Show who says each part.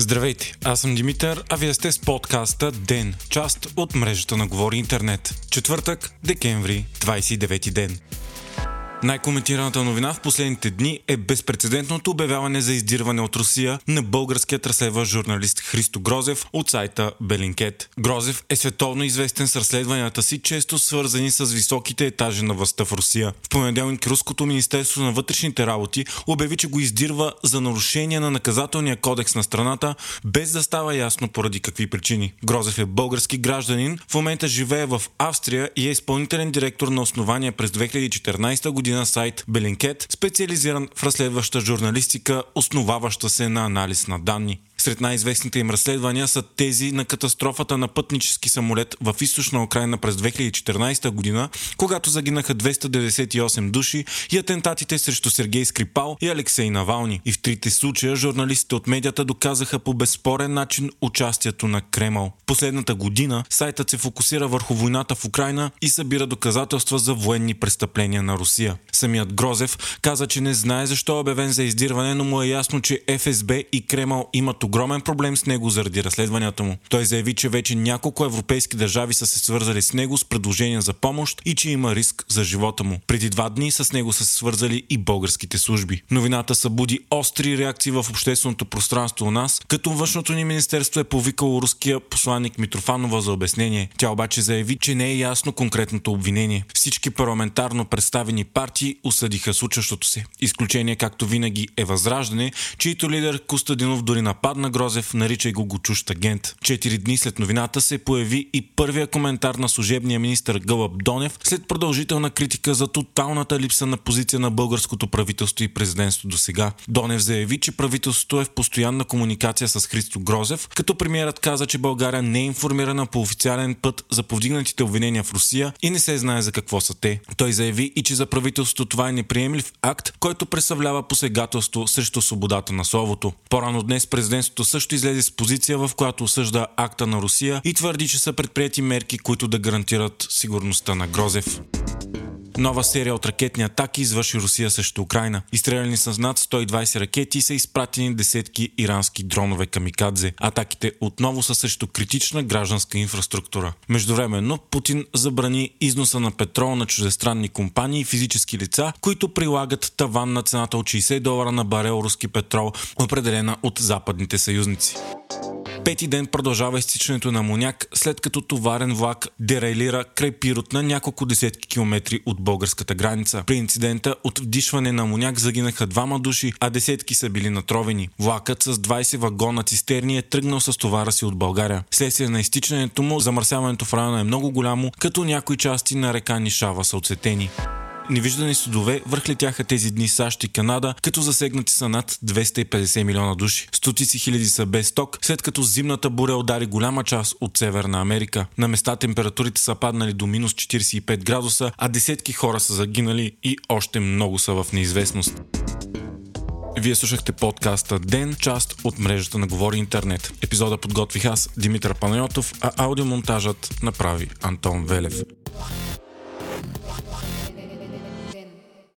Speaker 1: Здравейте, аз съм Димитър, а вие сте с подкаста ДЕН, част от мрежата на Говори Интернет. Четвъртък, декември, 29 ден. Най-коментираната новина в последните дни е безпредседентното обявяване за издирване от Русия на българският разследващ журналист Христо Грозев от сайта Белинкет. Грозев е световно известен с разследванията си, често свързани с високите етажи на властта в Русия. В понеделник Руското Министерство на вътрешните работи обяви, че го издирва за нарушение на наказателния кодекс на страната, без да става ясно поради какви причини. Грозев е български гражданин, в момента живее в Австрия и е изпълнителен директор на основания през 2014 година година сайт Белинкет, специализиран в разследваща журналистика, основаваща се на анализ на данни. Сред най-известните им разследвания са тези на катастрофата на пътнически самолет в източна Украина през 2014 година, когато загинаха 298 души и атентатите срещу Сергей Скрипал и Алексей Навални. И в трите случая журналистите от медията доказаха по безспорен начин участието на Кремъл. Последната година сайтът се фокусира върху войната в Украина и събира доказателства за военни престъпления на Русия. Самият Грозев каза, че не знае защо е обявен за издирване, но му е ясно, че ФСБ и Кремъл имат огромен проблем с него заради разследванията му. Той заяви, че вече няколко европейски държави са се свързали с него с предложения за помощ и че има риск за живота му. Преди два дни с него са се свързали и българските служби. Новината събуди остри реакции в общественото пространство у нас, като външното ни министерство е повикало руския посланник Митрофанова за обяснение. Тя обаче заяви, че не е ясно конкретното обвинение. Всички парламентарно представени партии осъдиха случващото се. Изключение, както винаги, е Възраждане, чието лидер Костадинов дори нападна на Грозев, наричай го го чущ агент. Четири дни след новината се появи и първия коментар на служебния министр Гълъб Донев след продължителна критика за тоталната липса на позиция на българското правителство и президентство до сега. Донев заяви, че правителството е в постоянна комуникация с Христо Грозев, като премиерът каза, че България не е информирана по официален път за повдигнатите обвинения в Русия и не се знае за какво са те. Той заяви и че за правителството това е неприемлив акт, който представлява посегателство срещу свободата на словото. По-рано днес президент Правителството също излезе с позиция, в която осъжда акта на Русия и твърди, че са предприяти мерки, които да гарантират сигурността на Грозев. Нова серия от ракетни атаки извърши Русия срещу Украина. Изстреляни с над 120 ракети са изпратени десетки ирански дронове камикадзе. Атаките отново са срещу критична гражданска инфраструктура. Междувременно Путин забрани износа на петрол на чуждестранни компании и физически лица, които прилагат таван на цената от 60 долара на барел руски петрол, определена от западните съюзници. Пети ден продължава изтичането на амоняк, след като товарен влак дерайлира край пирот на няколко десетки километри от българската граница. При инцидента от вдишване на амоняк загинаха двама души, а десетки са били натровени. Влакът с 20 вагона цистерни е тръгнал с товара си от България. Следствие на изтичането му, замърсяването в района е много голямо, като някои части на река Нишава са отсетени. Невиждани судове върхлетяха тези дни САЩ и Канада, като засегнати са над 250 милиона души. Стотици хиляди са без ток, след като зимната буря удари голяма част от Северна Америка. На места температурите са паднали до минус 45 градуса, а десетки хора са загинали и още много са в неизвестност. Вие слушахте подкаста Ден, част от мрежата на Говори Интернет. Епизода подготвих аз, Димитър Панайотов, а аудиомонтажът направи Антон Велев.